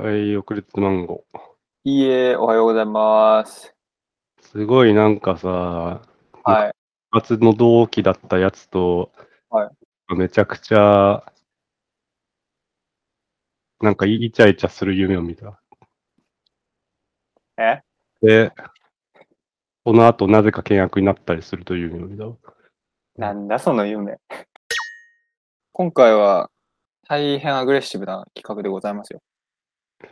はい、遅れてマンゴー。いいえ、おはようございます。すごいなんかさ、はい。部活の同期だったやつと、はめちゃくちゃ、なんかイチャイチャする夢を見た。え？で、この後なぜか険悪になったりするという夢を見た。なんだその夢。今回は大変アグレッシブな企画でございますよ。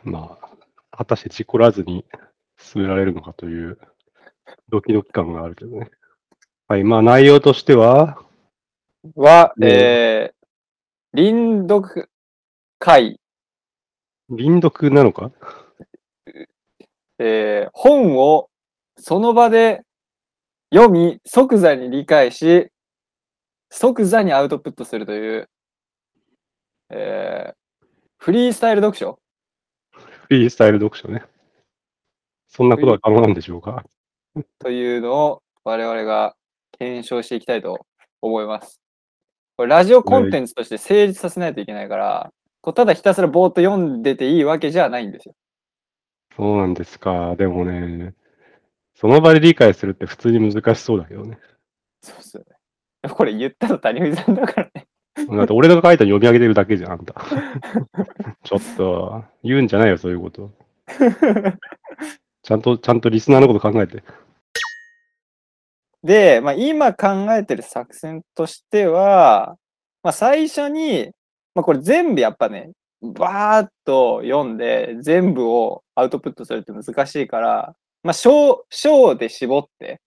まあ、果たして事故らずに進められるのかというドキドキ感があるけどね。はい、まあ内容としては、は、ね。えー、臨読会、臨読なのか？えー、本をその場で読み、即座に理解し、即座にアウトプットするという、えー、フリースタイル読書フリースタイル読書ね。そんなことは可能なんでしょうか？というのを我々が検証していきたいと思います。これラジオコンテンツとして成立させないといけないから、こうただひたすらぼーっと読んでていいわけじゃないんですよ。そうなんですか。でもね、その場で理解するって普通に難しそうだけどね。そうっすよね。これ言ったの谷口さんだからね。だって俺が書いたの読み上げてるだけじゃん、あんた。ちょっと、言うんじゃないよ、そういうこと。ちゃんと、ちゃんとリスナーのこと考えて。で、まあ、今考えてる作戦としては、まあ、最初に、まあ、これ全部やっぱね、バーっと読んで全部をアウトプットするって難しいから、まあ、章、章で絞って、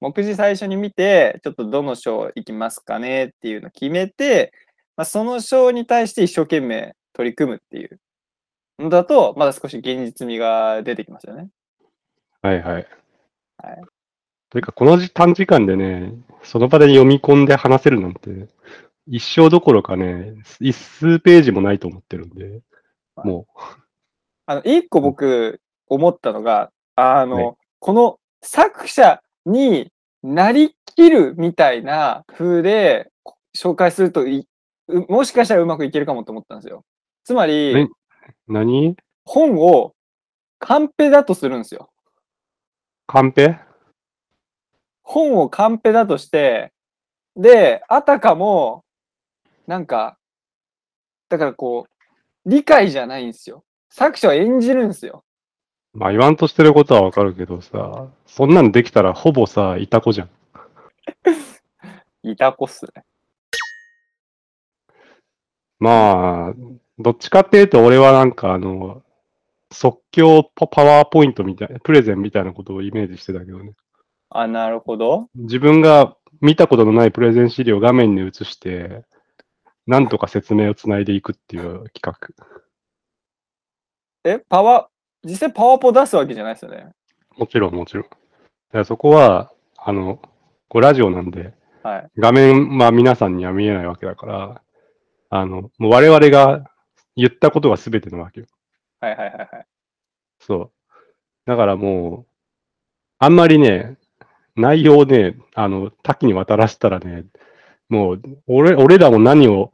目次最初に見て、ちょっとどの章行きますかねっていうのを決めて、まあ、その章に対して一生懸命取り組むっていう。のだと、まだ少し現実味が出てきますよね。はいはい。はい。というか、この時短時間でね、その場で読み込んで話せるなんて、一生どころかね、一数ページもないと思ってるんで、もあの、一個僕思ったのが、あの、はい。この作者になりきるみたいな風で紹介するともしかしたらうまくいけるかもと思ったんですよ。つまりえ、何？本をカンペだとするんですよ。カンペ？本をカンペだとして、で、あたかも、なんか、だからこう、理解じゃないんですよ。作者は演じるんですよ。まあ言わんとしてることはわかるけどさ、そんなのできたらほぼさ、いた子じゃん。いたこっすね。まあ、どっちかっていうと俺はなんかあの、即興パパワーポイントみたいな、プレゼンみたいなことをイメージしてたけどね。あ、なるほど。自分が見たことのないプレゼン資料を画面に映して、なんとか説明をつないでいくっていう企画。え、パワー、実際パワーポ出すわけじゃないですよね。もちろんもちろん。だからそこは、あの、こうラジオなんで、はい。画面は皆さんには見えないわけだから、あの、もう我々が言ったことが全てなわけよ。はいはいはいはい。そう。だからもう、あんまりね、内容をね、あの、多岐にわたらせたらね、もう、俺、俺らも何を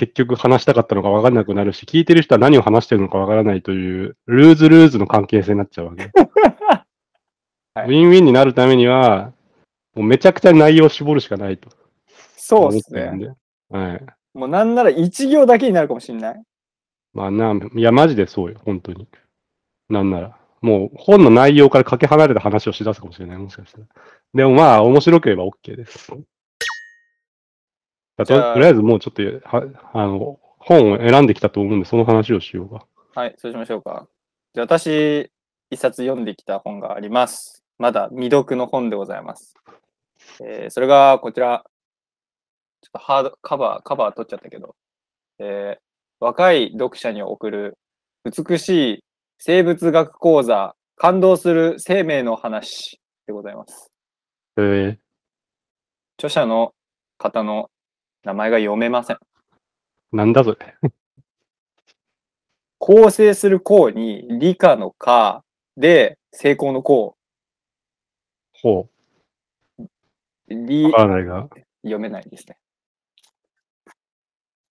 結局話したかったのか分かんなくなるし、聞いてる人は何を話してるのか分からないという、ルーズルーズの関係性になっちゃうわけ。はいウィンウィンになるためには、もうめちゃくちゃ内容を絞るしかないと。そうですね。はい。もうなんなら一行だけになるかもしれない。まあな、いや、マジでそうよ、本当に。なんなら。もう本の内容からかけ離れた話をしだすかもしれない、もしかしたら。でもまあ、面白ければ OK です。ととりあえずもうちょっと、はあの、本を選んできたと思うんで、その話をしようか。はい、そうしましょうか。じゃあ私、一冊読んできた本があります。まだ未読の本でございます。えーそれがこちら。ちょっとハード、カバー、カバー取っちゃったけど。えー若い読者に送る美しい生物学講座、感動する生命の話でございます。えー、著者の方の名前が読めません。なんだそれ。構成する項に理科の科で成功の項。ほ理う。わからないが。読めないですね。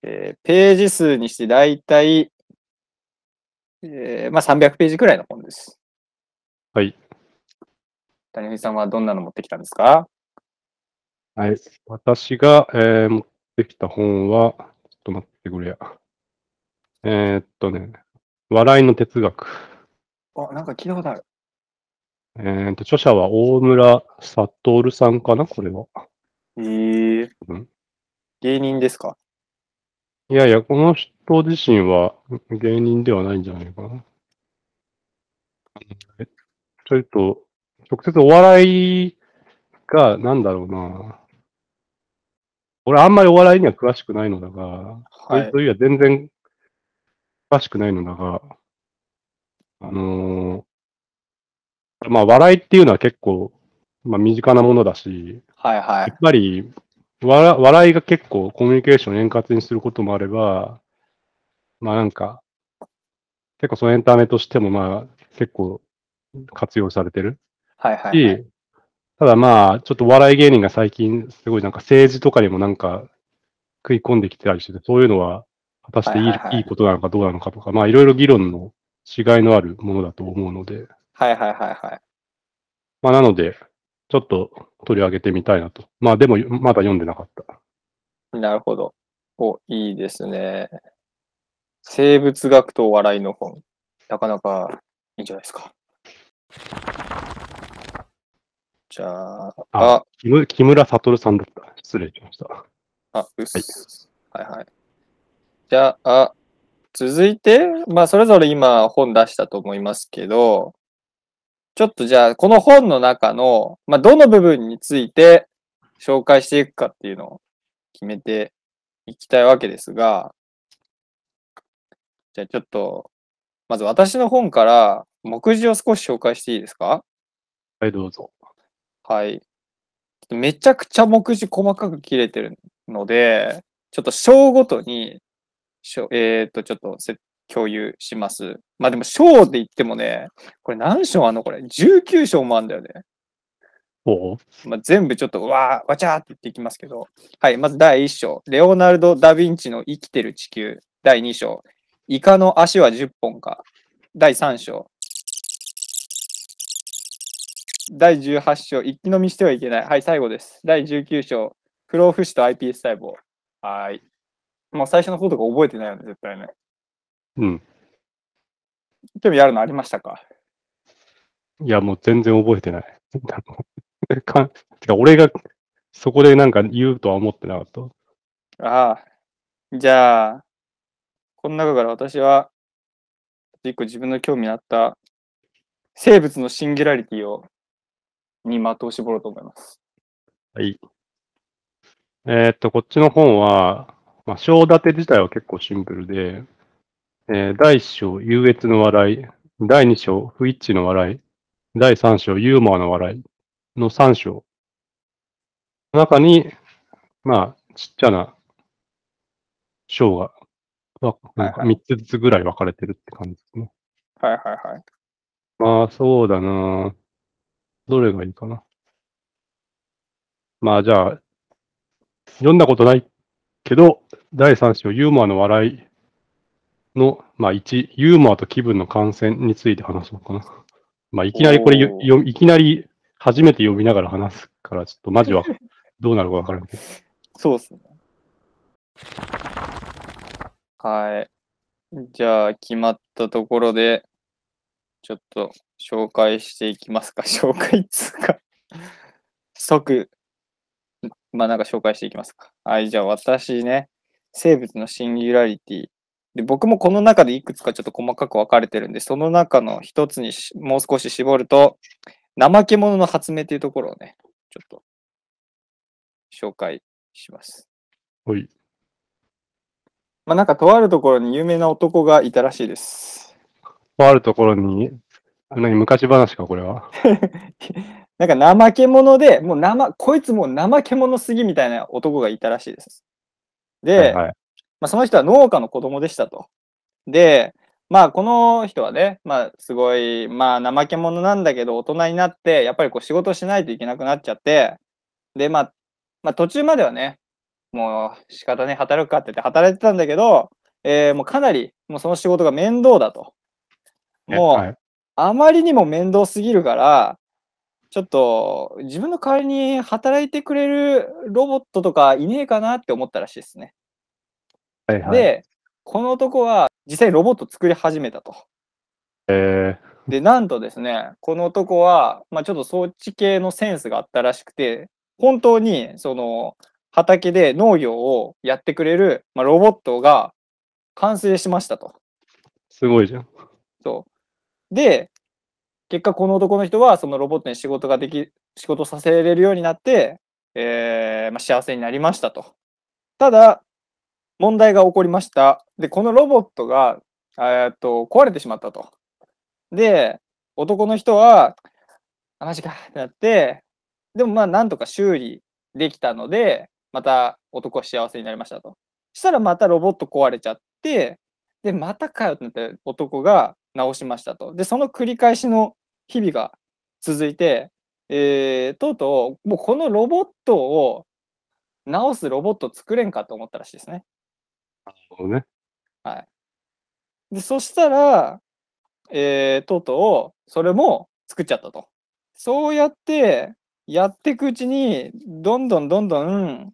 えーページ数にしてだいたいえーまあ300ページくらいの本です。はい。谷藤さんはどんなの持ってきたんですか？はい。私が、えー持ってきた本は、ちょっと待ってくれや。えーっとね、笑いの哲学。あ、なんか聞いたことある。えーっと、著者は大村悟さんかなこれは。えーうん芸人ですか？いやいや、この人自身は芸人ではないんじゃないかな。えちょっと、直接お笑いが、なんだろうな。俺あんまりお笑いには詳しくないのだが、はいというよりは全然詳しくないのだが、あのーまあ笑いっていうのは結構、まあ身近なものだし、はいはいやっ。ぱり、わら笑いが結構コミュニケーションを円滑にすることもあれば、まあなんか、結構そのエンタメとしてもまあ結構活用されてるはいはい、はい。し、ただまあちょっと笑い芸人が最近すごいなんか政治とかにもなんか食い込んできてたりしてて、そういうのは果たしていい,、はいはいはいいいことなのかどうなのかとか、まあいろいろ議論の違いのあるものだと思うので、はいはいはいはい。まあなので、ちょっと取り上げてみたいなと。まあでもまだ読んでなかった。なるほど。お、いいですね。生物学とお笑いの本。なかなかいいんじゃないですか。じゃあ、ああ、木村木村悟さんだった。失礼しました。あ、うっす。はいはい。じゃあ、続いて、まあ、それぞれ今本出したと思いますけど、ちょっとじゃあ、この本の中の、まあ、どの部分について紹介していくかっていうのを決めていきたいわけですが、じゃあちょっと、まず私の本から目次を少し紹介していいですか？はい、どうぞ。はい。めちゃくちゃ目次細かく切れてるので、ちょっと章ごとに、章えっ、と、ちょっとせ共有します。まあでも章で言ってもね、これ何章あんの？これ ?19 章もあんだよね。まあ、全部ちょっとわー、わちゃーって言っていきますけど。はい、まず第1章。レオナルド・ダ・ヴィンチの生きてる地球。第2章。イカの足は10本か。第3章。第18章。一気飲みしてはいけない。はい、最後です。第19章。不老不死と iPS 細胞。はーい。もう最初の方とか覚えてないよね、絶対ね。うん。興味あるのありましたか？いや、もう全然覚えてない。かてか、俺がそこでなんか言うとは思ってなかった。ああ。じゃあ、この中から私は、一個自分の興味あった生物のシンギュラリティを、に的を絞ろうと思います。はい。えーっと、こっちの本は、まあ、章立て自体は結構シンプルで、えー第1章、優越の笑い。第2章、不一致の笑い。第3章、ユーモアの笑いの3章。の中に、まあ、ちっちゃな章が、わなんかはいは3つずつぐらい分かれてるって感じですね。はいはいはい。まあ、そうだな。どれがいいかな。まあ、じゃあ、読んだことないけど、第3章、ユーモアの笑いの、まあ、1、ユーモアと気分の感染について話そうかな。まあ、いきなりこれよいきなり初めて読みながら話すから、ちょっとマジは どうなるかわからんけど。そうですね。はい。じゃあ、決まったところで、ちょっと紹介していきますか？紹介っつうか、即、まあなんか紹介していきますか。はい、じゃあ私ね、生物のシンギュラリティ。で僕もこの中でいくつかちょっと細かく分かれてるんで、その中の一つにしもう少し絞ると、怠け者の発明っていうところをね、ちょっと紹介します。ほい。まあなんかとあるところに有名な男がいたらしいです。あるところに、何、昔話か、これは？なんか怠け者で、もう生、こいつもう怠け者すぎみたいな男がいたらしいです。で、はいはい。まあ、その人は農家の子供でしたと。で、まあこの人はね、まあすごい、まあ怠け者なんだけど大人になって、やっぱりこう仕事しないといけなくなっちゃって、で、まあ、まあ途中まではね、もう仕方ね、働くかって言って働いてたんだけど、えーもうかなり、もうその仕事が面倒だと。もうはい。あまりにも面倒すぎるから、ちょっと自分の代わりに働いてくれるロボットとかいねえかなって思ったらしいですね。はいはい。で、この男は実際ロボット作り始めたと。えで、なんとですね、この男は、まあ、ちょっと装置系のセンスがあったらしくて、本当にその畑で農業をやってくれる、まあ、ロボットが完成しましたと。ー、すごいじゃん。そう。で、結果この男の人はそのロボットに仕事ができ、仕事させれるようになって、えーまあ、幸せになりましたと。ただ、問題が起こりました。で、このロボットが、えっと、壊れてしまったと。で、男の人は、あ、マジかってなって、でもまあ、なんとか修理できたので、また男は幸せになりましたと。したらまたロボット壊れちゃって、で、またかよってなって男が直しましたと。で、その繰り返しの日々が続いて、えーとうとう、もうこのロボットを直すロボットを作れんかと思ったらしいですね。そうね。で、そしたら、えーとうとう、それも作っちゃったと。そうやって、やっていくうちに、どんどんどんどん、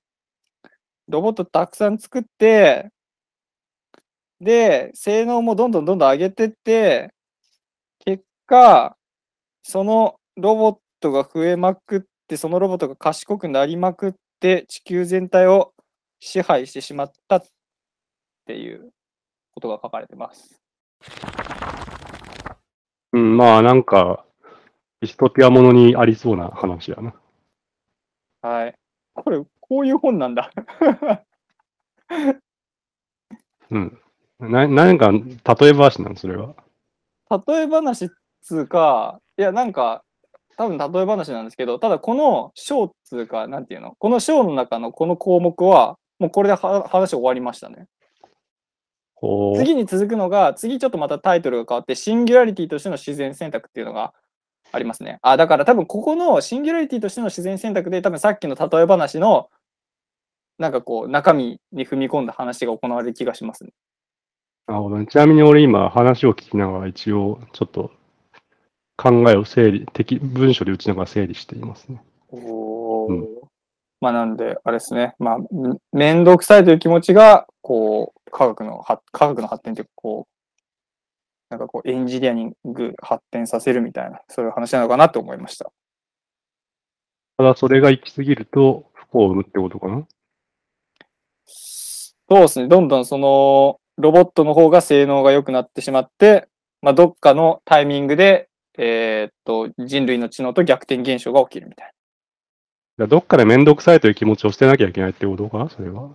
ロボットたくさん作って、で、性能もどんどんどんどん上げてって、結果、そのロボットが増えまくって、そのロボットが賢くなりまくって、地球全体を支配してしまったっていうことが書かれてます。うん、まあなんか、ディストピアものにありそうな話やな。はい。これ、こういう本なんだ。うん。な、なんか、例え話なの、それは。例え話っつうか、いや、なんか、多分例え話なんですけど、ただこの章っつうか、なんていうの、この章の中のこの項目は、もうこれでは話終わりましたね。次に続くのが、次ちょっとまたタイトルが変わって、シンギュラリティとしての自然選択っていうのがありますね。あ、だから多分ここのシンギュラリティとしての自然選択で、多分さっきの例え話の、なんかこう、中身に踏み込んだ話が行われる気がしますね。なるほどね。ちなみに俺今話を聞きながら一応ちょっと考えを整理、的文章で打ちながら整理していますね。おーうんまあなんで、あれですね。まあ、めめんどくさいという気持ちが、こう、科学の発、科学の発展っていうか、こう、なんかこう、エンジニアリング発展させるみたいな、そういう話なのかなと思いました。ただそれが行き過ぎると不幸を生むってことかな？そうですね。どんどんその、ロボットの方が性能が良くなってしまって、まあ、どっかのタイミングで、えーっと、人類の知能と逆転現象が起きるみたいな。どっかでめんどくさいという気持ちを捨てなきゃいけないってことか？なそれは。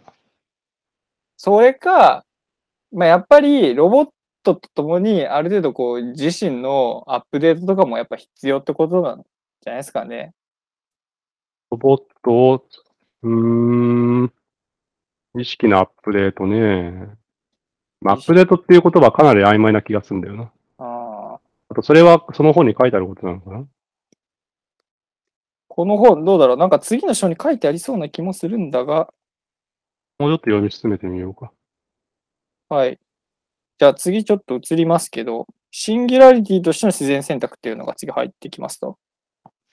それか、まあ、やっぱりロボットとともにある程度こう自身のアップデートとかもやっぱ必要ってことなんじゃないですかね。ロボットを、うーん、意識のアップデートね。まあ、アップデートっていう言葉はかなり曖昧な気がするんだよな。あああと、それはその本に書いてあることなのかな？この本どうだろう？なんか次の章に書いてありそうな気もするんだが、もうちょっと読み進めてみようか。はい。じゃあ次ちょっと移りますけど、シンギュラリティとしての自然選択っていうのが次入ってきますと。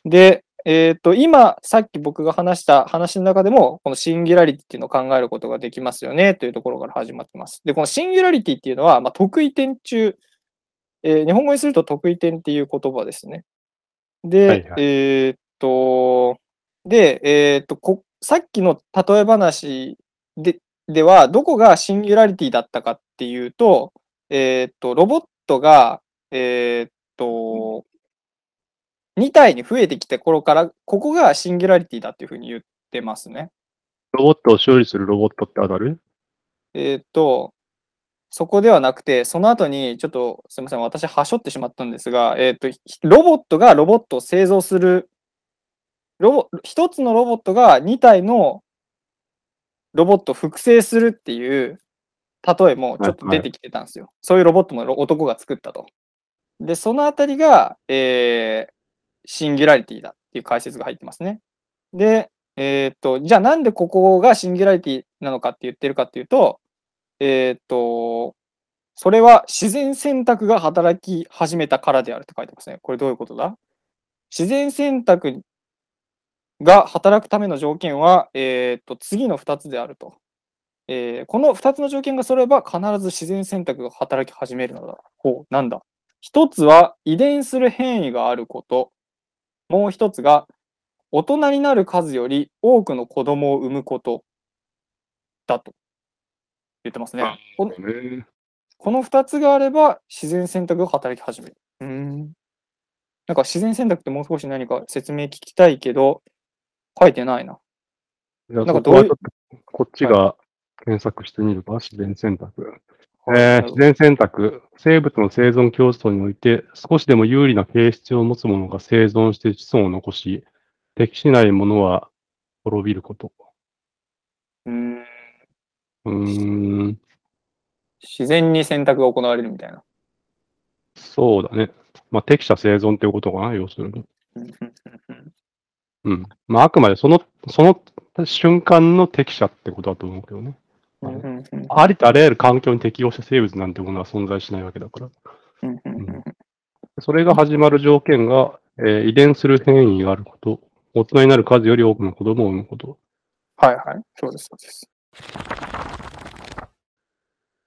で、えっ、と、今、さっき僕が話した話の中でも、このシンギュラリティっていうのを考えることができますよねというところから始まってます。で、このシンギュラリティっていうのは、まあ、得意点中、えー日本語にすると得意点っていう言葉ですね。で、はいはいえっと、で、えっとこ、さっきの例え話ででは、どこがシンギュラリティだったかっていうと、えーっと、ロボットが、えーっと、2体に増えてきた頃から、ここがシンギュラリティだっていうふうに言ってますね。ロボットを修理するロボットって当たる？えーっと、そこではなくて、その後に、ちょっとすみません、私、はしょってしまったんですが、えーっと、ひロボットがロボットを製造する、ロボ一つのロボットが2体のロボットを複製するっていう例えもちょっと出てきてたんですよ。そういうロボットもロ男が作ったと。で、そのあたりが、えーシンギュラリティだっていう解説が入ってますね。で、えーっと、じゃあなんでここがシンギュラリティなのかって言ってるかっていうと、えーっと、それは自然選択が働き始めたからであるって書いてますね。これどういうことだ？自然選択が働くための条件は、えー、と次の2つであると。えーこの2つの条件が揃えば必ず自然選択が働き始めるのだ。ほう、なんだ。1つは遺伝する変異があること。もう1つが大人になる数より多くの子供を産むことだと言ってますね。このねこの2つがあれば自然選択が働き始める。う。なんか自然選択ってもう少し何か説明聞きたいけど、書いてないな。なんかどういうそこっとこっちが検索してみるか、自然選択。えー自然選択、生物の生存競争において、少しでも有利な形質を持つものが生存して子孫を残し、適しないものは滅びること。うーん。うーん、自然に選択が行われるみたいな。そうだね。まあ、適者生存っていうことかな、要するに。うん。まあ、あくまでその、その瞬間の適者ってことだと思うけどね。うんうんうんありとあらゆる環境に適応した生物なんてものは存在しないわけだから。うんうんうんうんそれが始まる条件が、えー遺伝する変異があること、大人になる数より多くの子供を産むこと。はいはい。そうです、そうです。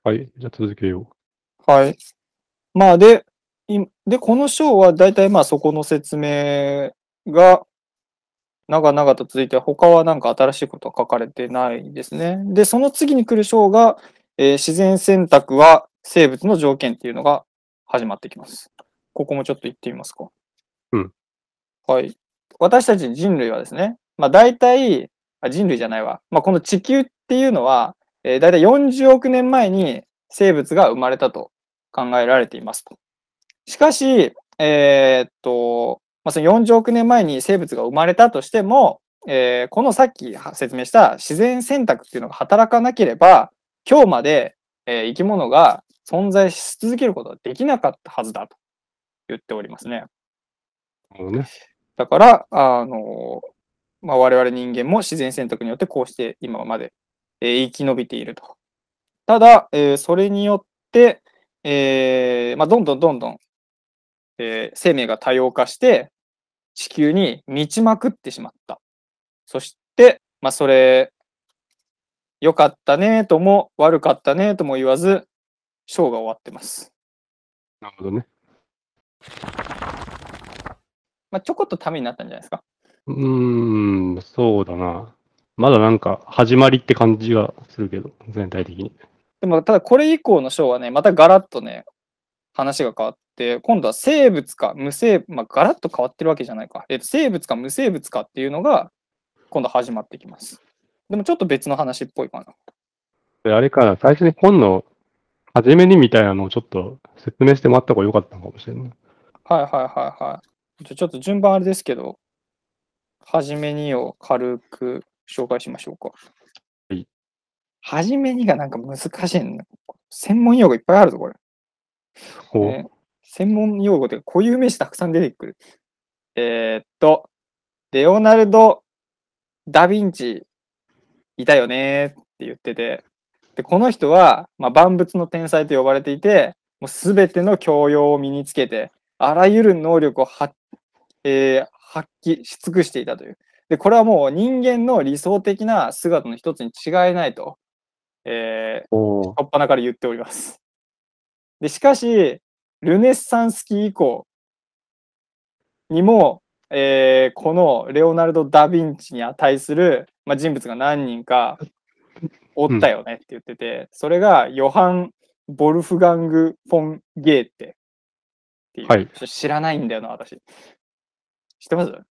はい。じゃあ続けよはい。まあで、いで、この章は大体まあそこの説明が長々と続いて、他はなんか新しいことは書かれてないですね。で、その次に来る章が、えー自然選択は生物の条件っていうのが始まってきます。ここもちょっと言ってみますか。うん。はい。私たち人類はですね、まあ大体、あ人類じゃないわ。まあこの地球っていうのは、えー、大体40億年前に生物が生まれたと考えられていますと。しかし、えーっと、まあ、その40億年前に生物が生まれたとしても、えーこのさっき説明した自然選択っていうのが働かなければ、今日まで、えー生き物が存在し続けることはできなかったはずだと言っておりますね。ね。だから、あの、まあ、我々人間も自然選択によってこうして今まで、えー生き延びていると。ただ、えーそれによって、えーまあ、どんどんどんどん、えー生命が多様化して地球に満ちまくってしまった。そして、まあ、それ、良かったねとも悪かったねとも言わず、ショーが終わってます。なるほどね。まあ、ちょこっとためになったんじゃないですか。うーん、そうだな。まだなんか始まりって感じがするけど、全体的に。でも、ただこれ以降の章はね、またガラッとね、話が変わって、今度は生物か無生、まあ、ガラッと変わってるわけじゃないか。えっと、生物か無生物かっていうのが、今度始まってきます。でもちょっと別の話っぽいかな。であれかな、最初に本の初めにみたいなのをちょっと説明してもらった方が良かったのかもしれない。はいはいはいはい。じゃあちょっと順番あれですけど、初めにを軽く紹介しましょうか。はい。初めにがなんか難しいの。専門用語いっぱいあるぞ、これ。ほう。ね専門用語で固有名詞たくさん出てくる。えーっと、レオナルド・ダ・ヴィンチいたよねって言ってて、でこの人は、まあ、万物の天才と呼ばれていて、もうすべての教養を身につけて、あらゆる能力を発,、えー発揮し尽くしていたという。で、これはもう人間の理想的な姿の一つに違いないと、えーほ初っ端から言っております。で、しかし、ルネッサンス期以降にも、えーこのレオナルド・ダ・ヴィンチに値する、まあ、人物が何人かおったよねって言ってて、それがヨハン・ボルフガング・フォン・ゲーテっていう、はい知らないんだよな、私。知ってます？う。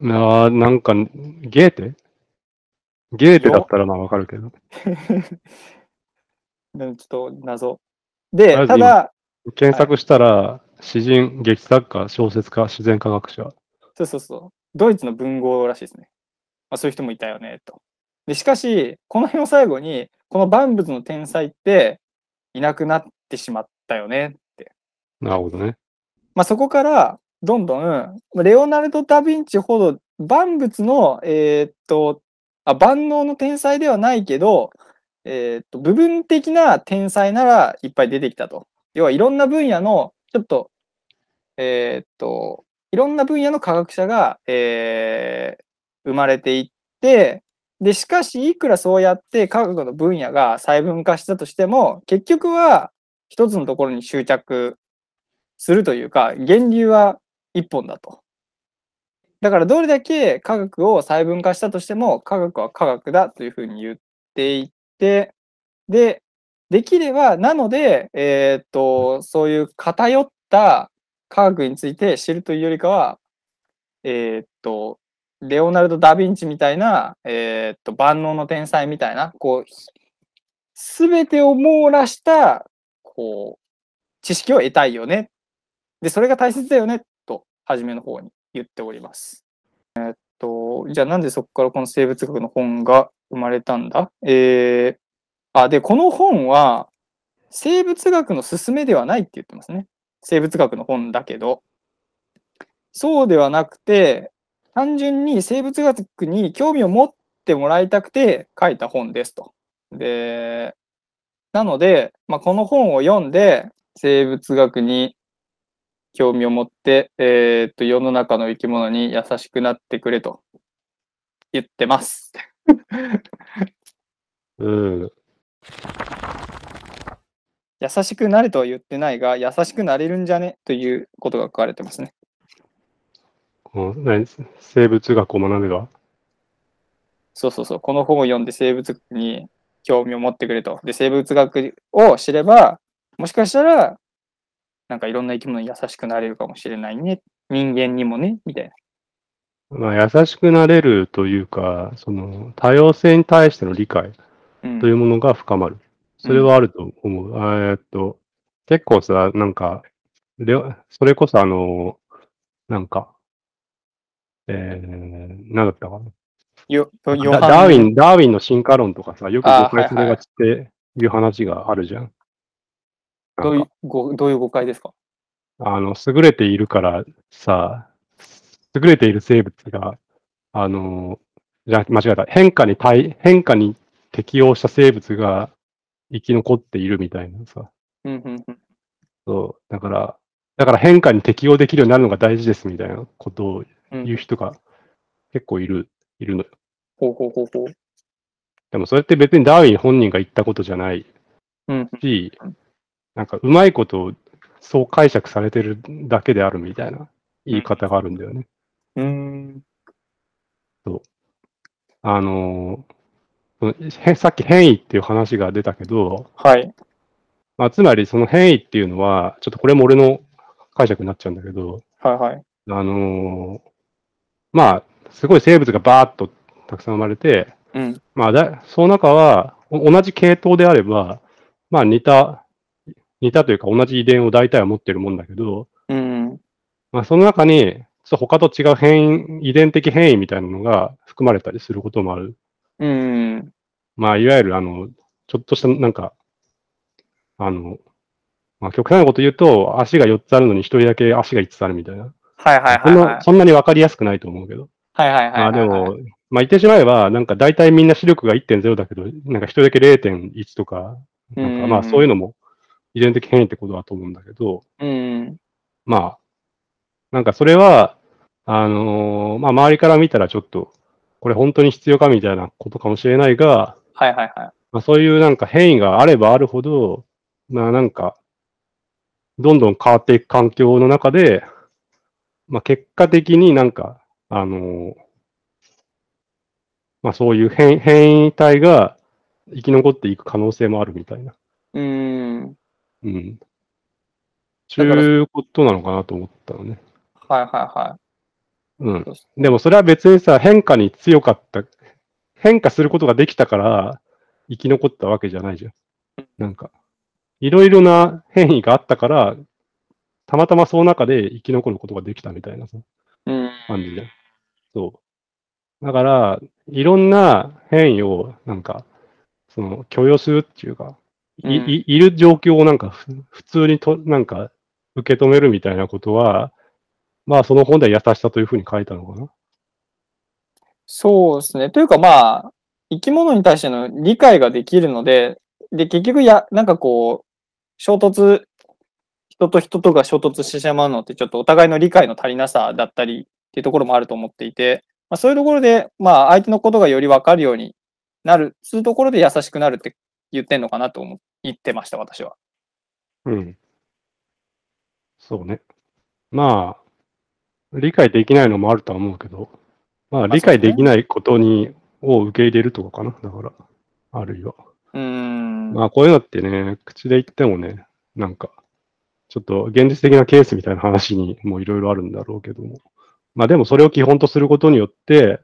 なあ、なんか、ゲーテ？ゲーテだったらまあわかるけど。ちょっと謎。でただ、検索したら、詩人、劇作家、小説家、自然科学者。そうそうそう。ドイツの文豪らしいですね。まあ、そういう人もいたよね、と。で、しかし、この辺を最後に、この万物の天才っていなくなってしまったよねって。なるほどね。まあ、そこから、どんどん、レオナルド・ダ・ヴィンチほど万物の、えーっと、あ万能の天才ではないけど、えーっと、部分的な天才ならいっぱい出てきたと。要はいろんな分野の、ちょっと、えーっと、いろんな分野の科学者が、えー生まれていって、で、しかし、いくらそうやって科学の分野が細分化したとしても、結局は一つのところに執着するというか、源流は一本だと。だから、どれだけ科学を細分化したとしても、科学は科学だというふうに言っていて、で、できれば、なので、えーっと、そういう偏った科学について知るというよりかは、えーっと、レオナルド・ダ・ヴィンチみたいな、えーっと、万能の天才みたいな、こう、すべてを網羅した、こう、知識を得たいよね。で、それが大切だよね、と、初めの方に言っております。えーっと、じゃあなんでそこからこの生物学の本が生まれたんだ？えー、あ、で、この本は、生物学の勧めではないって言ってますね。生物学の本だけど。そうではなくて、単純に生物学に興味を持ってもらいたくて書いた本ですと。で、なので、まあ、この本を読んで生物学に興味を持って、えーっと、世の中の生き物に優しくなってくれと言ってます。うん。優しくなれとは言ってないが、優しくなれるんじゃねということが書かれてますね。この何？生物学を学べばそうそうそう。この本を読んで生物学に興味を持ってくれと。で、生物学を知れば、もしかしたら、なんかいろんな生き物に優しくなれるかもしれないね。人間にもね、みたいな。まあ、優しくなれるというか、その多様性に対しての理解うんというものが深まる。それはあると思う。えっと、結構さ、なんか、それこそあの、なんか、えー、なんだったかな。よダーウィン、ダーウィンの進化論とかさ、よく誤解されがちっていう話があるじゃん。どういうごどういう誤解ですか？あの、優れているからさ、優れている生物が、あの、じゃ、間違えた。変化に対、変化に適応した生物が生き残っているみたいなさ。うんうんうん。そう。だから、だから変化に適応できるようになるのが大事ですみたいなことをうん言う人が結構いる、いるのよ。ほうほうほうほう。でもそれって別にダーウィン本人が言ったことじゃないうんしうん、なんかうまいことそう解釈されてるだけであるみたいな言い方があるんだよね。うん。あのーへさっき変異っていう話が出たけど、はい。まあ、つまりその変異っていうのは、ちょっとこれも俺の解釈になっちゃうんだけど、はいはい。あのーまあ、すごい生物がバーッとたくさん生まれて、うん。まあだ、その中は、お同じ系統であれば、まあ似た、似たというか同じ遺伝を大体は持ってるもんだけど、うん。まあその中に、ちょっと他と違う変異、遺伝的変異みたいなのが含まれたりすることもある。うん。まあいわゆるあの、ちょっとしたなんか、あの、まあ極端なこと言うと、足が4つあるのに1人だけ足が5つあるみたいな。はいはいはいはいな、。そんなにわかりやすくないと思うけど。はいはいはいまあはい。でも、まあ言ってしまえば、なんか大体みんな視力が1.0だけど、なんか一人だけ0.1とか、なんかまあそういうのも遺伝的変異ってことだと思うんだけど、うん。まあ、なんかそれは、あのーまあ周りから見たらちょっと、これ本当に必要かみたいなことかもしれないが、はいはいはい。まあそういうなんか変異があればあるほど、まあなんか、どんどん変わっていく環境の中で、まあ結果的になんか、あのーまあそういう変変異体が生き残っていく可能性もあるみたいな。うん。うん。ちゅうことなのかなと思ったのね。はいはいはうん。い。でもそれは別にさ、変化に強かった、変化することができたから生き残ったわけじゃないじゃん。なんか、いろいろな変異があったから、たまたまその中で生き残ることができたみたいなさ、うん。感じじゃん。そう。だから、いろんな変異を、なんか、その、許容するっていうか、いうんいいる状況をなんかふ、普通にと、なんか、受け止めるみたいなことは、まあ、その本では優しさというふうに書いたのかな。そうですね。というかまあ、生き物に対しての理解ができるので、で、結局や、なんかこう、衝突、人と人とが衝突してしまうのって、ちょっとお互いの理解の足りなさだったりっていうところもあると思っていて、まあ、そういうところで、まあ、相手のことがより分かるようになる、そういうところで優しくなるって言ってんのかなと思言ってました、私は。うん。そうね。まあ、理解できないのもあるとは思うけど、まあ、理解できないことに、を受け入れるとかかな。だから、あるいは。うーん。まあ、こういうのってね、口で言ってもね、なんか、ちょっと現実的なケースみたいな話にもいろいろあるんだろうけども。まあでもそれを基本とすることによって、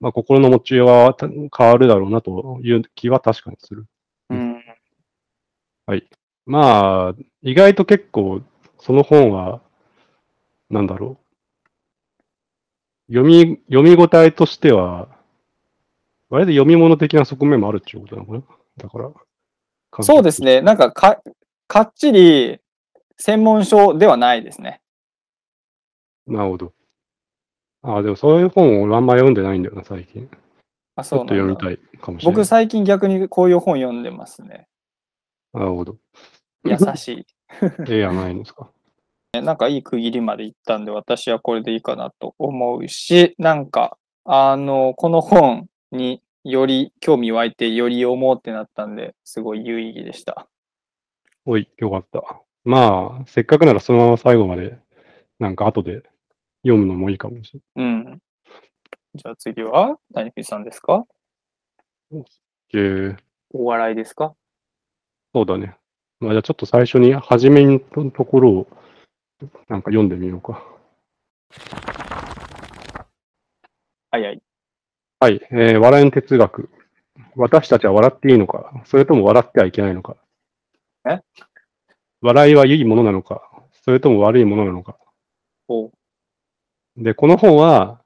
まあ心の持ちようはた変わるだろうなという気は確かにする。うん。まあ、意外と結構、その本は、なんだろう。読み、読み応えとしては、割と読み物的な側面もあるっていうことなのかな？だから。そうですね。なんかか、かっちり専門書ではないですね。なるほど。ああ、でもそういう本をあんま読んでないんだよな、最近。あ、ちょっそうなんだと読みたいかもしれない。僕最近逆にこういう本読んでますね。なるほど。優しい。ええやないんですか？なんかいい区切りまで行ったんで、私はこれでいいかなと思うし、なんか、あの、この本により興味湧いて、より読もうってなったんで、すごい有意義でした。おい、よかった。まあ、せっかくならそのまま最後まで、なんか後で読むのもいいかもしれうん。じゃあ次は、谷口さんですか？お笑いですか？そうだね。まあ、じゃあちょっと最初に、初めのところを、なんか読んでみようか。はいはい。はい、えー、笑いの哲学。私たちは笑っていいのか、それとも笑ってはいけないのか。え？笑いはいいものなのか、それとも悪いものなのか。おで、この本は、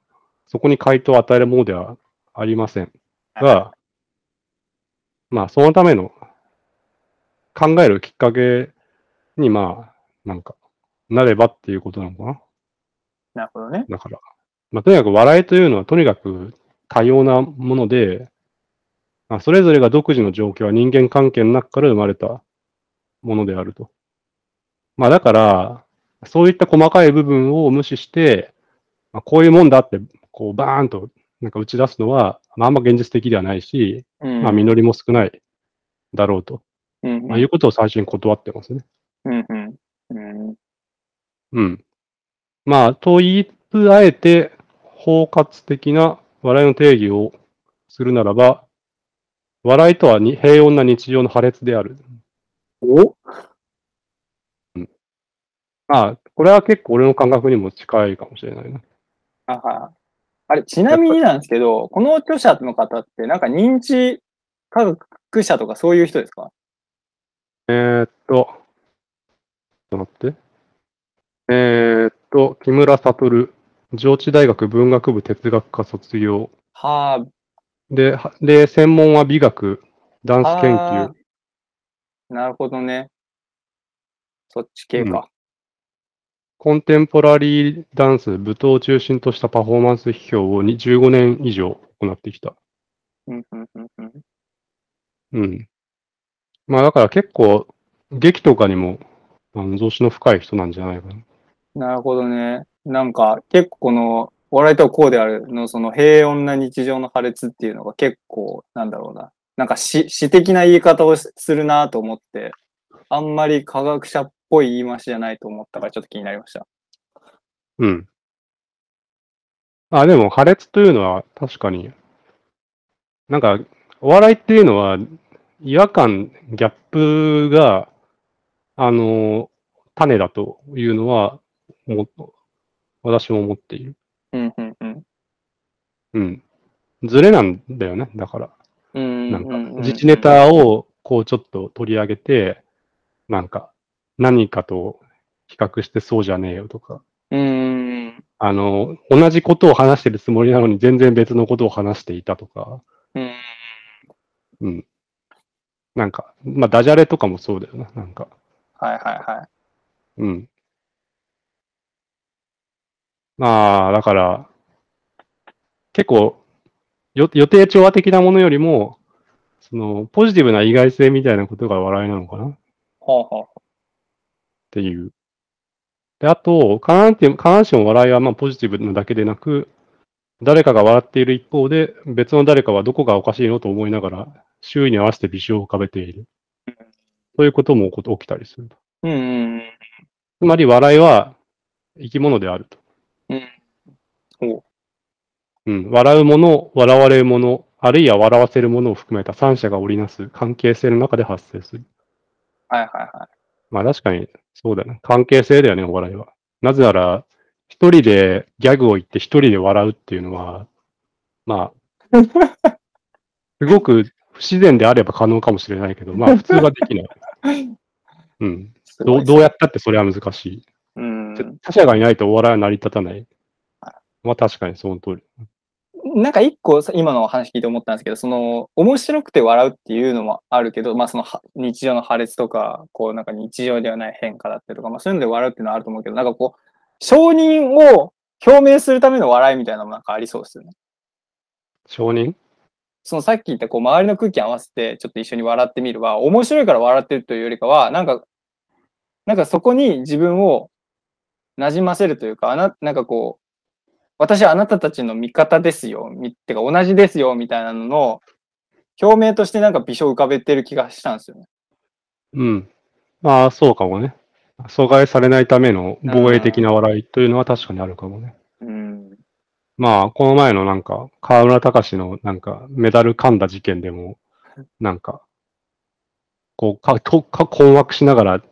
そこに回答を与えるものではありませんが、まあ、そのための考えるきっかけに、まあ、なんか、なればっていうことなのかな？なるほどね。だから、まあ、とにかく笑いというのはとにかく多様なもので、まあ、それぞれが独自の状況は人間関係の中から生まれたものであると。まあだから、そういった細かい部分を無視して、まあ、こういうもんだって、こうバーンとなんか打ち出すのは、まあ、あんま現実的ではないし、うん。まあ実りも少ないだろうと、うんまあ、いうことを最初に断ってますね。うんうんうんうん。まあ、と言いつあえて、包括的な笑いの定義をするならば、笑いとはに平穏な日常の破裂である。お？まあ、これは結構俺の感覚にも近いかもしれないな。あはあれ、ちなみになんですけど、この著者の方って、なんか認知科学者とかそういう人ですか？えー、っと、ちょっと待って。えー、っと、木村悟、上智大学文学部哲学科卒業。はあ、で、はで専門は美学、ダンス研あ究。なるほどね。そっち系か。コンテンポラリーダンス、舞踏を中心としたパフォーマンス批評をに15年以上行ってきた。うんうんうんうんうん。まあだから結構、劇とかにも、あの、増資の深い人なんじゃないかな。なるほどね。なんか、結構この、笑いとはこうであるの、その平穏な日常の破裂っていうのが結構、なんだろうな。なんか詩、詩的な言い方をするなと思って、あんまり科学者っぽい言い回しじゃないと思ったからちょっと気になりました。うん。あ、でも破裂というのは確かに、なんか、お笑いっていうのは、違和感、ギャップが、あの、種だというのは、思っ私も思っている。うんうんうん。うん。ズレなんだよね、だから。うんなんか自治ネタをこうちょっと取り上げて、なんか何かと比較してそうじゃねえよとか、うん。あの、同じことを話してるつもりなのに全然別のことを話していたとか、うん。うん。なんか、まあ、ダジャレとかもそうだよな、なんか。はいはいはい。うん。まあ、だから、結構、よ予定調和的なものよりも、その、ポジティブな意外性みたいなことが笑いなのかな？っほうほうほていう。で、あと、必ずしも笑いはまあポジティブなだけでなく、誰かが笑っている一方で、別の誰かはどこがおかしいのと思いながら、周囲に合わせて微笑を浮かべている。そういうことも起きたりする。うんうんつまり、笑いは生き物であると。うん。おうん。笑うもの、笑われるもの、あるいは笑わせるものを含めた三者が織りなす関係性の中で発生する。はいはいはい。まあ確かに、そうだね。関係性だよね、お笑いは。なぜなら、一人でギャグを言って一人で笑うっていうのは、まあ、すごく不自然であれば可能かもしれないけど、まあ普通はできない。うん。どどうやったってそれは難しい。うん。他者がいないとお笑いは成り立たない。まあ確かにその通り。なんか一個さ今の話聞いて思ったんですけど、その面白くて笑うっていうのもあるけど、まあそのは日常の破裂とか、こうなんか日常ではない変化だったりとか、まあそういうので笑うっていうのはあると思うけど、なんかこう、承認を表明するための笑いみたいなのもなんかありそうですよね。承認？そのさっき言ったこう周りの空気に合わせてちょっと一緒に笑ってみるは、面白いから笑ってるというよりかは、なんか、なんかそこに自分を馴染ませるというか、あな、なんかこう、私はあなたたちの味方ですよ、みってか同じですよ、みたいなのの表明としてなんか微笑浮かべてる気がしたんですよね。うん。まあそうかもね。阻害されないための防衛的な笑いというのは確かにあるかもね。うん。まあ、この前のなんか、河村隆のなんか、メダル噛んだ事件でも、なんか、こうか、とか困惑しながら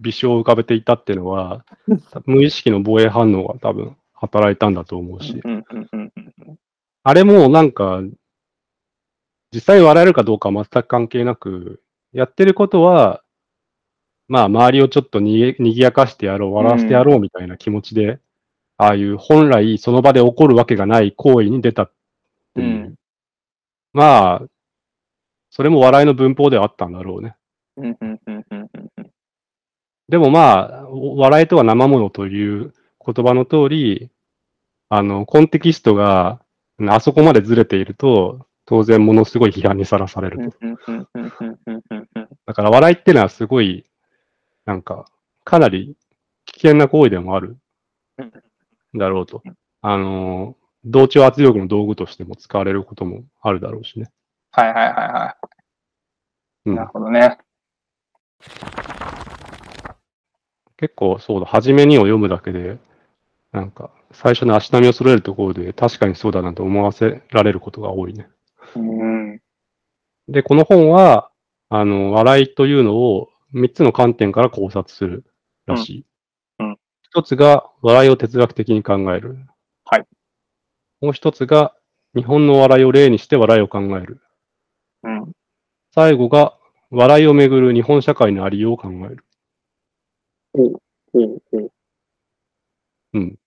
微笑を浮かべていたっていうのは、無意識の防衛反応が多分働いたんだと思うし、うんうんうんうんあれもなんか、実際笑えるかどうかは全く関係なく、やってることは、まあ、周りをちょっとにげ賑やかしてやろう、笑わせてやろうみたいな気持ちで、ああいう本来その場で起こるわけがない行為に出たっていう。うんまあ、それも笑いの文法ではあったんだろうね。うんうんうんうんうんうんでもまあ、笑いとは生ものという言葉の通り、あの、コンテキストが、あそこまでずれていると、当然ものすごい批判にさらされると。だから笑いっていうのはすごい、なんか、かなり危険な行為でもあるだろうと。あの、同調圧力の道具としても使われることもあるだろうしね。はいはいはいはい。うん、なるほどね。結構そうだ、初めにを読むだけで、なんか、最初の足並みを揃えるところで、確かにそうだなと思わせられることが多いね。うん。で、この本は、あの、笑いというのを3つの観点から考察するらしい。うんうん一つが、笑いを哲学的に考える。はい。もう一つが、日本の笑いを例にして笑いを考える。うん。最後が、笑いをめぐる日本社会のありようを考える。ほうほう。うん。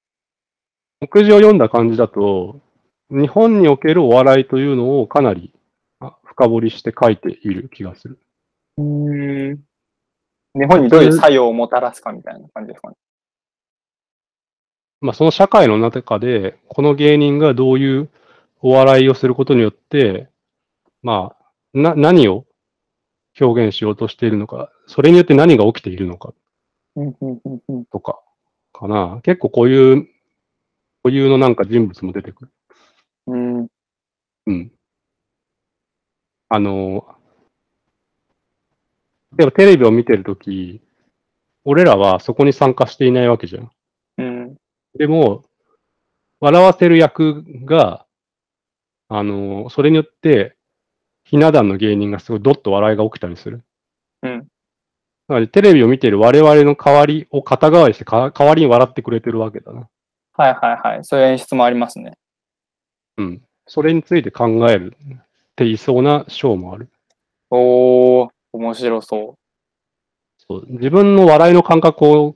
目次を読んだ感じだと、日本におけるお笑いというのをかなりあ深掘りして書いている気がする。うん。日本にどういう作用をもたらすかみたいな感じですかね。まあ、その社会の中で、この芸人がどういうお笑いをすることによって、まあ、な、何を表現しようとしているのか、それによって何が起きているのかうんうんうんうんとか、かな。結構こういう、固有のなんか人物も出てくる。うん。うん。あの、でもテレビを見てるとき、俺らはそこに参加していないわけじゃん。うん。でも、笑わせる役が、あの、それによって、ひな壇の芸人がすごいドッと笑いが起きたりする。うん。だからテレビを見てる我々の代わりを肩代わりしてか代わりに笑ってくれてるわけだな。はいはいはい。そういう演出もありますね。うん。それについて考えるっていそうな章もある。おー、面白そそう自分の笑いの感覚を、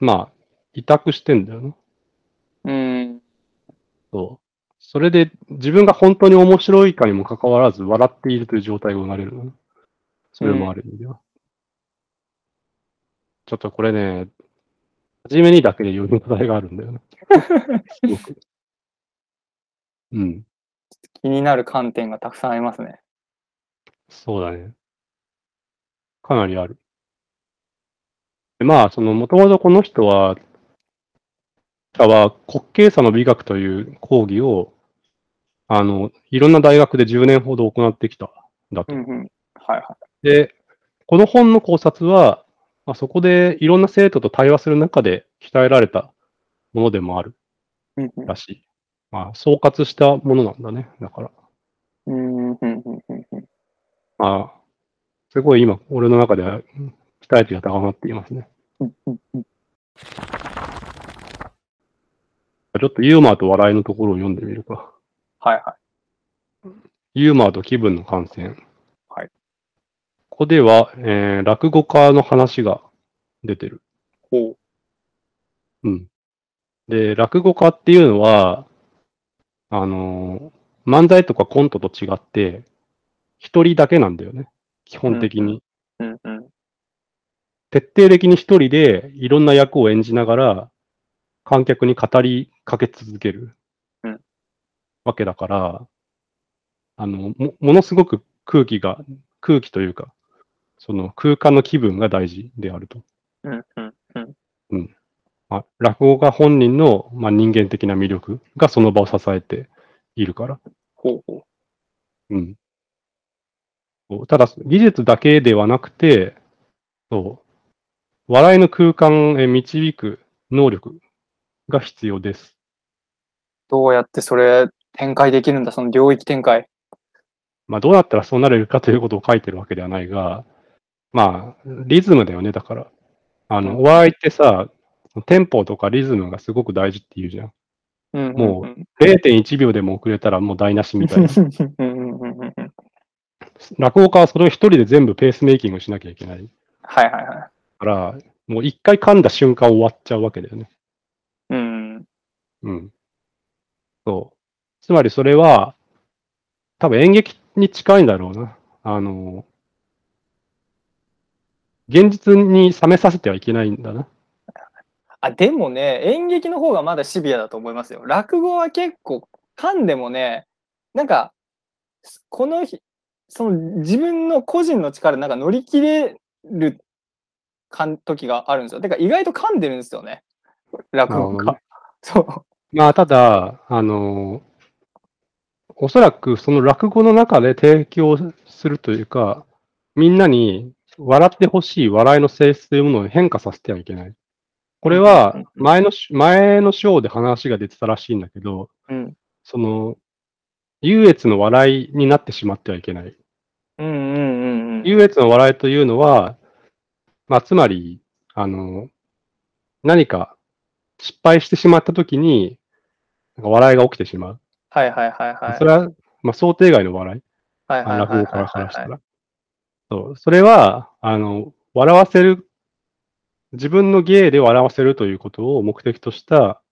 まあ、委託してんだよな。う。うん。そう。それで自分が本当に面白いかにもかかわらず笑っているという状態が生まれるの。それもある意味では。ちょっとこれね、初めにだけで読み応えがあるんだよね。すごく。うん。気になる観点がたくさんありますね。そうだね。かなりある。でまあ、その、もともとこの人は、は国慶差の美学という講義を、あの、いろんな大学で10年ほど行ってきたんだと。うんうん。はいはで、この本の考察は、まあ、そこでいろんな生徒と対話する中で鍛えられたものでもあるらしい。まあ、総括したものなんだね。だから。うんうんうんうんうんまあ、すごい今、俺の中ではうん期待値が高まっていますね。うんうんうんちょっとユーモアと笑いのところを読んでみるか。はいはい。ユーモアと気分の感染。はい。ここでは、えー落語家の話が出てる。ほうん。で、落語家っていうのは、あのー漫才とかコントと違って、一人だけなんだよね。基本的に。う。うんうん。徹底的に一人でいろんな役を演じながら、観客に語りかけ続けるうんわけだから、あの、も、ものすごく空気が、空気というか、その空間の気分が大事であると。うんうんうん。まあ、落語家本人の、まあ、人間的な魅力がその場を支えているから。ほうほう。うん。ただ、技術だけではなくて、そう、笑いの空間へ導く能力が必要です。どうやってそれ展開できるんだ、その領域展開。まあ、どうやったらそうなれるかということを書いてるわけではないが、まあ、リズムだよね、だから。あの、お笑いってさ、テンポとかリズムがすごく大事って言うじゃん。うんうんもうん。0.1秒でも遅れたらもう台無しみたいな。落語家はそれを一人で全部ペースメイキングしなきゃいけないはいはいはい。から、もう一回噛んだ瞬間終わっちゃうわけだよね。うん。うん。そう。つまりそれは、多分演劇に近いんだろうな。あの、現実に冷めさせてはいけないんだな。あ、でもね、演劇の方がまだシビアだと思いますよ。落語は結構噛んでもね、なんか、この日、その自分の個人の力でなんか乗り切れるかん時があるんですよ。てか意外と噛んでるんですよね。落語家なるほどね。そう。まあ、ただ、あの、おそらくその落語の中で提供するというか、みんなに笑ってほしい笑いの性質というものを変化させてはいけない。これは前のし、前の章で話が出てたらしいんだけど、うん。その、優越の笑いになってしまってはいけない。うんうんうんうん。優越の笑いというのは、まあ、つまり、あの、何か失敗してしまったときに、なんか笑いが起きてしまう。はいはいはいはい。それは、まあ、想定外の笑い。はいはいはいはい落語家からしたら。そう。それは、あの、笑わせる、自分の芸で笑わせるということを目的とした、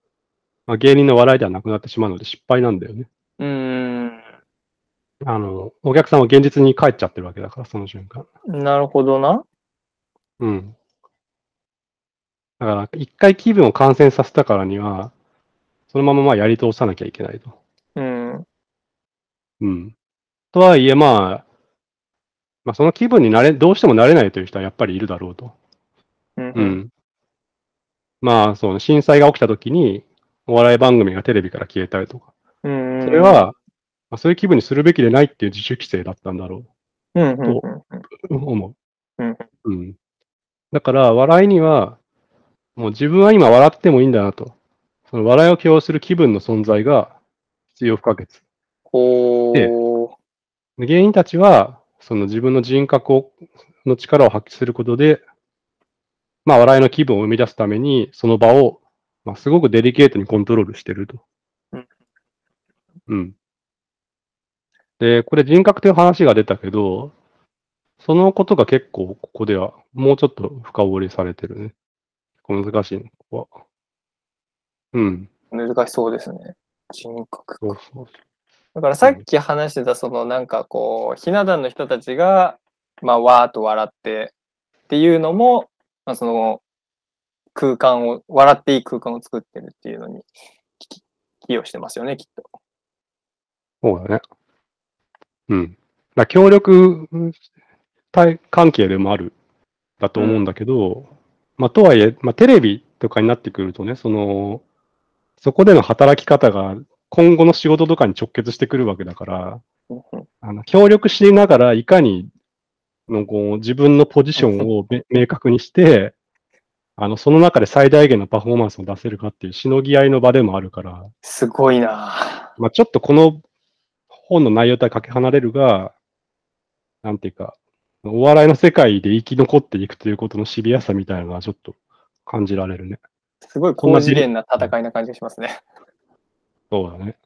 まあ、芸人の笑いではなくなってしまうので失敗なんだよね。うーん。あの、お客さんは現実に帰っちゃってるわけだから、その瞬間。なるほどな。うん。だから、一回気分を感染させたからには、そのまままあやり通さなきゃいけないと。うん。うん。とはいえ、まあ、まあ、その気分になれ、どうしてもなれないという人はやっぱりいるだろうと。うんう。ん。まあ、その震災が起きたときに、お笑い番組がテレビから消えたりとか。うん。それは、まあ、そういう気分にするべきでないっていう自主規制だったんだろうんうんうんう、思う。うんうん。だから、笑いには、もう自分は今笑ってもいいんだなと。その笑いを共有する気分の存在が必要不可欠。ほでー。で芸人たちは、その自分の人格を、の力を発揮することで、まあ、笑いの気分を生み出すために、その場を、まあ、すごくデリケートにコントロールしてると。うん。うん。で、これ人格という話が出たけど、そのことが結構ここではもうちょっと深掘りされてるね。難しいね、ここは。うん。難しそうですね。人格。そうそうだからさっき話してた、そのなんかこう、ひな壇の人たちが、まあ、わーっと笑ってっていうのも、まあ、その空間を、笑っていい空間を作ってるっていうのにき寄与してますよね、きっと。そうだね。うん。だ協力対関係でもある、だと思うんだけど、まあ、とはいえ、まあ、テレビとかになってくるとね、その、そこでの働き方が今後の仕事とかに直結してくるわけだから、あの協力しながらいかにのこう自分のポジションをめ明確にして、あの、その中で最大限のパフォーマンスを出せるかっていうしのぎ合いの場でもあるから、すごいな。まあ、ちょっとこの本の内容とはかけ離れるが、なんていうか、お笑いの世界で生き残っていくということのシビアさみたいなのはちょっと感じられるね。すごい高次元な戦いな感じがしますね。そうだね。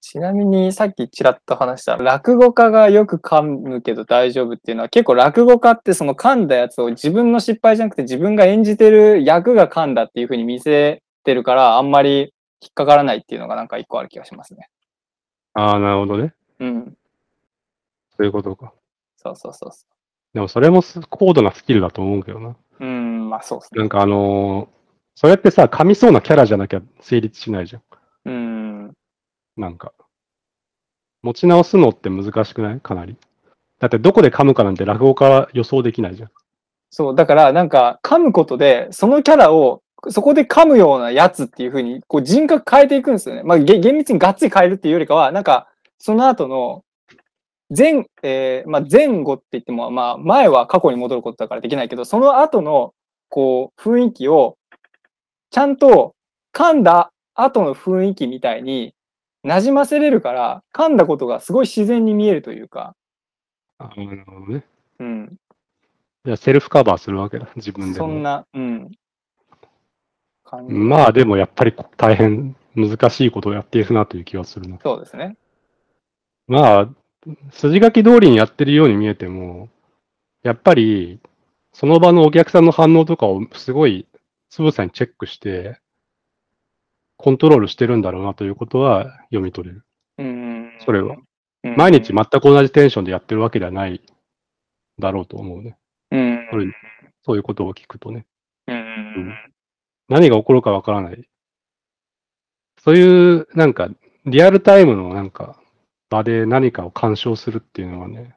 ちなみにさっきちらっと話した落語家がよく噛むけど大丈夫っていうのは結構落語家ってその噛んだやつを自分の失敗じゃなくて自分が演じてる役が噛んだっていう風に見せてるからあんまり引っかからないっていうのがなんか一個ある気がしますね。ああ、なるほどね。うん。そういうことか。そうそうそうそでもそれもす高度なスキルだと思うけどな。う。うん、まあそうですね。なんかあのーそれってさ、噛みそうなキャラじゃなきゃ成立しないじゃん。うん。なんか。持ち直すのって難しくない？かなり。だってどこで噛むかなんて落語家は予想できないじゃん。そう、だからなんか噛むことでそのキャラをそこで噛むようなやつっていう風にこう人格変えていくんですよね。まあげ厳密にがっつり変えるっていうよりかは、なんかその後の前、えーまあ、前後って言っても、まあ前は過去に戻ることだからできないけど、その後のこう雰囲気をちゃんと噛んだ後の雰囲気みたいに馴染ませれるから、噛んだことがすごい自然に見えるというか、ああ、なるほどね。うん、じゃあセルフカバーするわけだ、自分でも。そんな、うん。まあでもやっぱり大変難しいことをやっているなという気がするな。そうですね。まあ、筋書き通りにやってるように見えても、やっぱり、その場のお客さんの反応とかをすごいつぶさにチェックして、コントロールしてるんだろうなということは読み取れる。うん。それは。うん毎日全く同じテンションでやってるわけではないだろうと思うね。うん。それそういうことを聞くとね。うん。何が起こるかわからない。そういう、なんか、リアルタイムのなんか、場で何かを干渉するっていうのはね、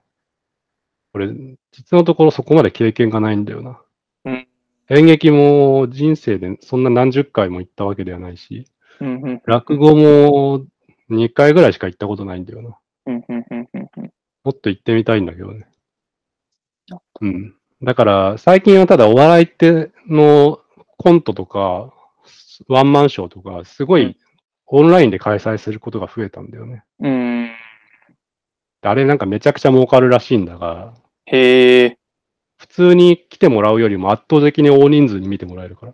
俺、実のところそこまで経験がないんだよな。うん演劇も人生でそんな何十回も行ったわけではないし、うん。うん。落語も2回ぐらいしか行ったことないんだよな。うん。うん。うん。うん。もっと行ってみたいんだけどね。うん。だから、最近はただお笑いってのコントとか、ワンマンショーとか、すごうんいオンラインで開催することが増えたんだよね。うん。あれなんかめちゃくちゃ儲かるらしいんだが、へえ。普通に来てもらうよりも圧倒的に大人数に見てもらえるから。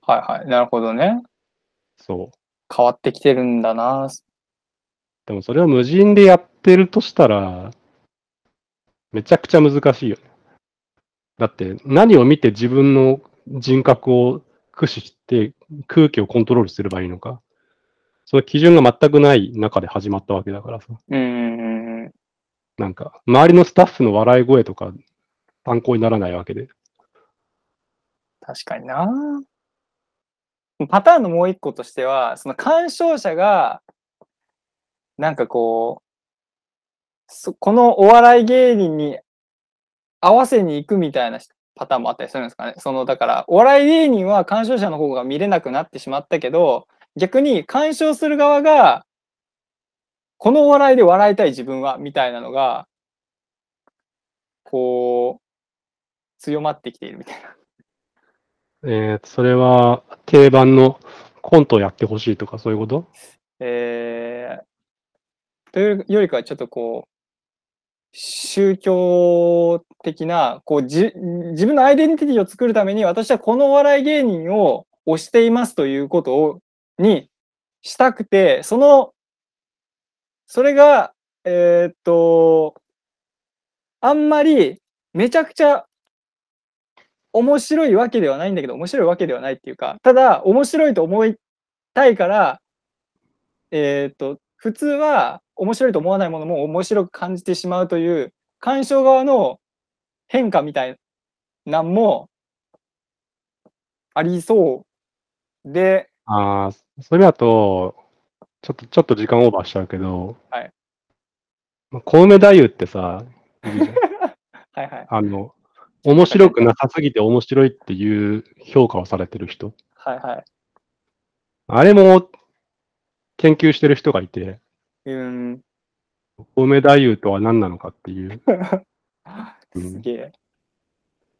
はいはい。なるほどね。そう。変わってきてるんだな。でもそれを無人でやってるとしたら、めちゃくちゃ難しいよね。だって何を見て自分の人格を駆使して空気をコントロールすればいいのか。その基準が全くない中で始まったわけだからさ。うん。なんか、周りのスタッフの笑い声とか参考にならないわけで。確かにな。パターンのもう一個としては、その鑑賞者が、なんかこう、このお笑い芸人に合わせに行くみたいなパターンもあったりするんですかね。その、だから、お笑い芸人は鑑賞者の方が見れなくなってしまったけど、逆に鑑賞する側が、このお笑いで笑いたい自分は、みたいなのが、こう、強まってきているみたいな。えー、それは定番のコントをやってほしいとかそういうこと？えー、というよりかはちょっとこう、宗教的な、こうじ、自分のアイデンティティを作るために、私はこのお笑い芸人を推していますということを、にしたくて、その、それが、えーっと、あんまりめちゃくちゃ面白いわけではないんだけど、面白いわけではないっていうか、ただ面白いと思いたいから、えーっと、普通は面白いと思わないものも面白く感じてしまうという、鑑賞側の変化みたいなんもありそうで、ああ、それだと、ちょっと、ちょっと時間オーバーしちゃうけど、はい。まあ小梅太夫ってさ、はいはい。あの、面白くなさすぎて面白いっていう評価をされてる人。はいはい。あれも研究してる人がいて、うーん。小梅太夫とは何なのかっていう。うんすげえ。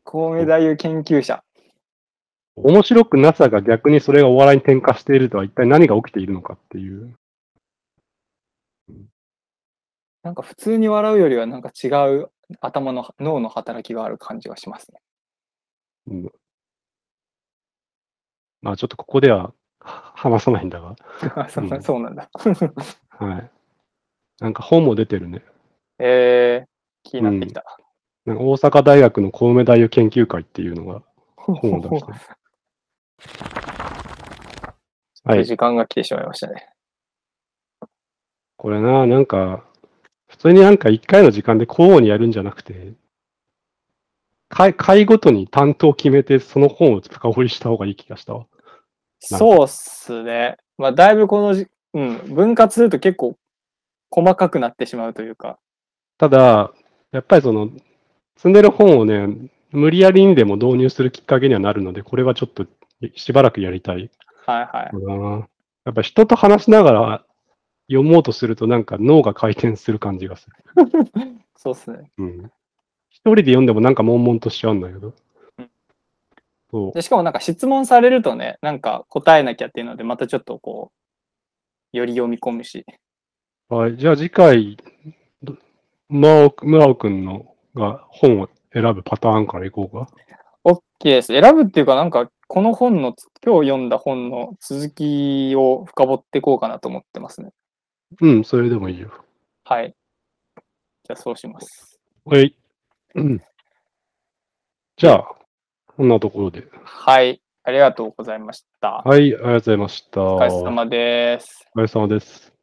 コウメ太夫研究者。面白くなさが逆にそれがお笑いに転化しているとは一体何が起きているのかっていう。なんか普通に笑うよりはなんか違う頭の脳の働きがある感じがしますね。うんまあちょっとここではは話さないんだが、そううんそうなんだ。はい。なんか本も出てるね。えー、気になってきた。なんか大阪大学の小梅太夫研究会っていうのが 本を出してる。はい。時間が来てしまいましたね。これな、なんか、普通になんか一回の時間で交互にやるんじゃなくて、回回ごとに担当を決めてその本を深掘りした方がいい気がしたわ。そうっすね。まあ、だいぶこのじ、うん、分割すると結構細かくなってしまうというか。ただ、やっぱりその、積んでる本をね、無理やりにでも導入するきっかけにはなるので、これはちょっとしばらくやりたいはいはい。やっぱ人と話しながら読もうとするとなんか脳が回転する感じがする。そうっすね。うん。一人で読んでもなんか悶々としちゃうんだけどうん。そう。でしかもなんか質問されるとね、なんか答えなきゃっていうので、またちょっとこう、より読み込むし。はい。じゃあ次回、ど村尾村尾くんのが本を選ぶパターンからいこうか。OK です。選ぶっていうか、なんか、この本の、今日読んだ本の続きを深掘っていこうかなと思ってますね。うん、それでもいいよ。はい。じゃあそうします。はい。うん。じゃあ、こんなところで。はい。ありがとうございました。はい、ありがとうございました。お疲れ様です。お疲れ様です。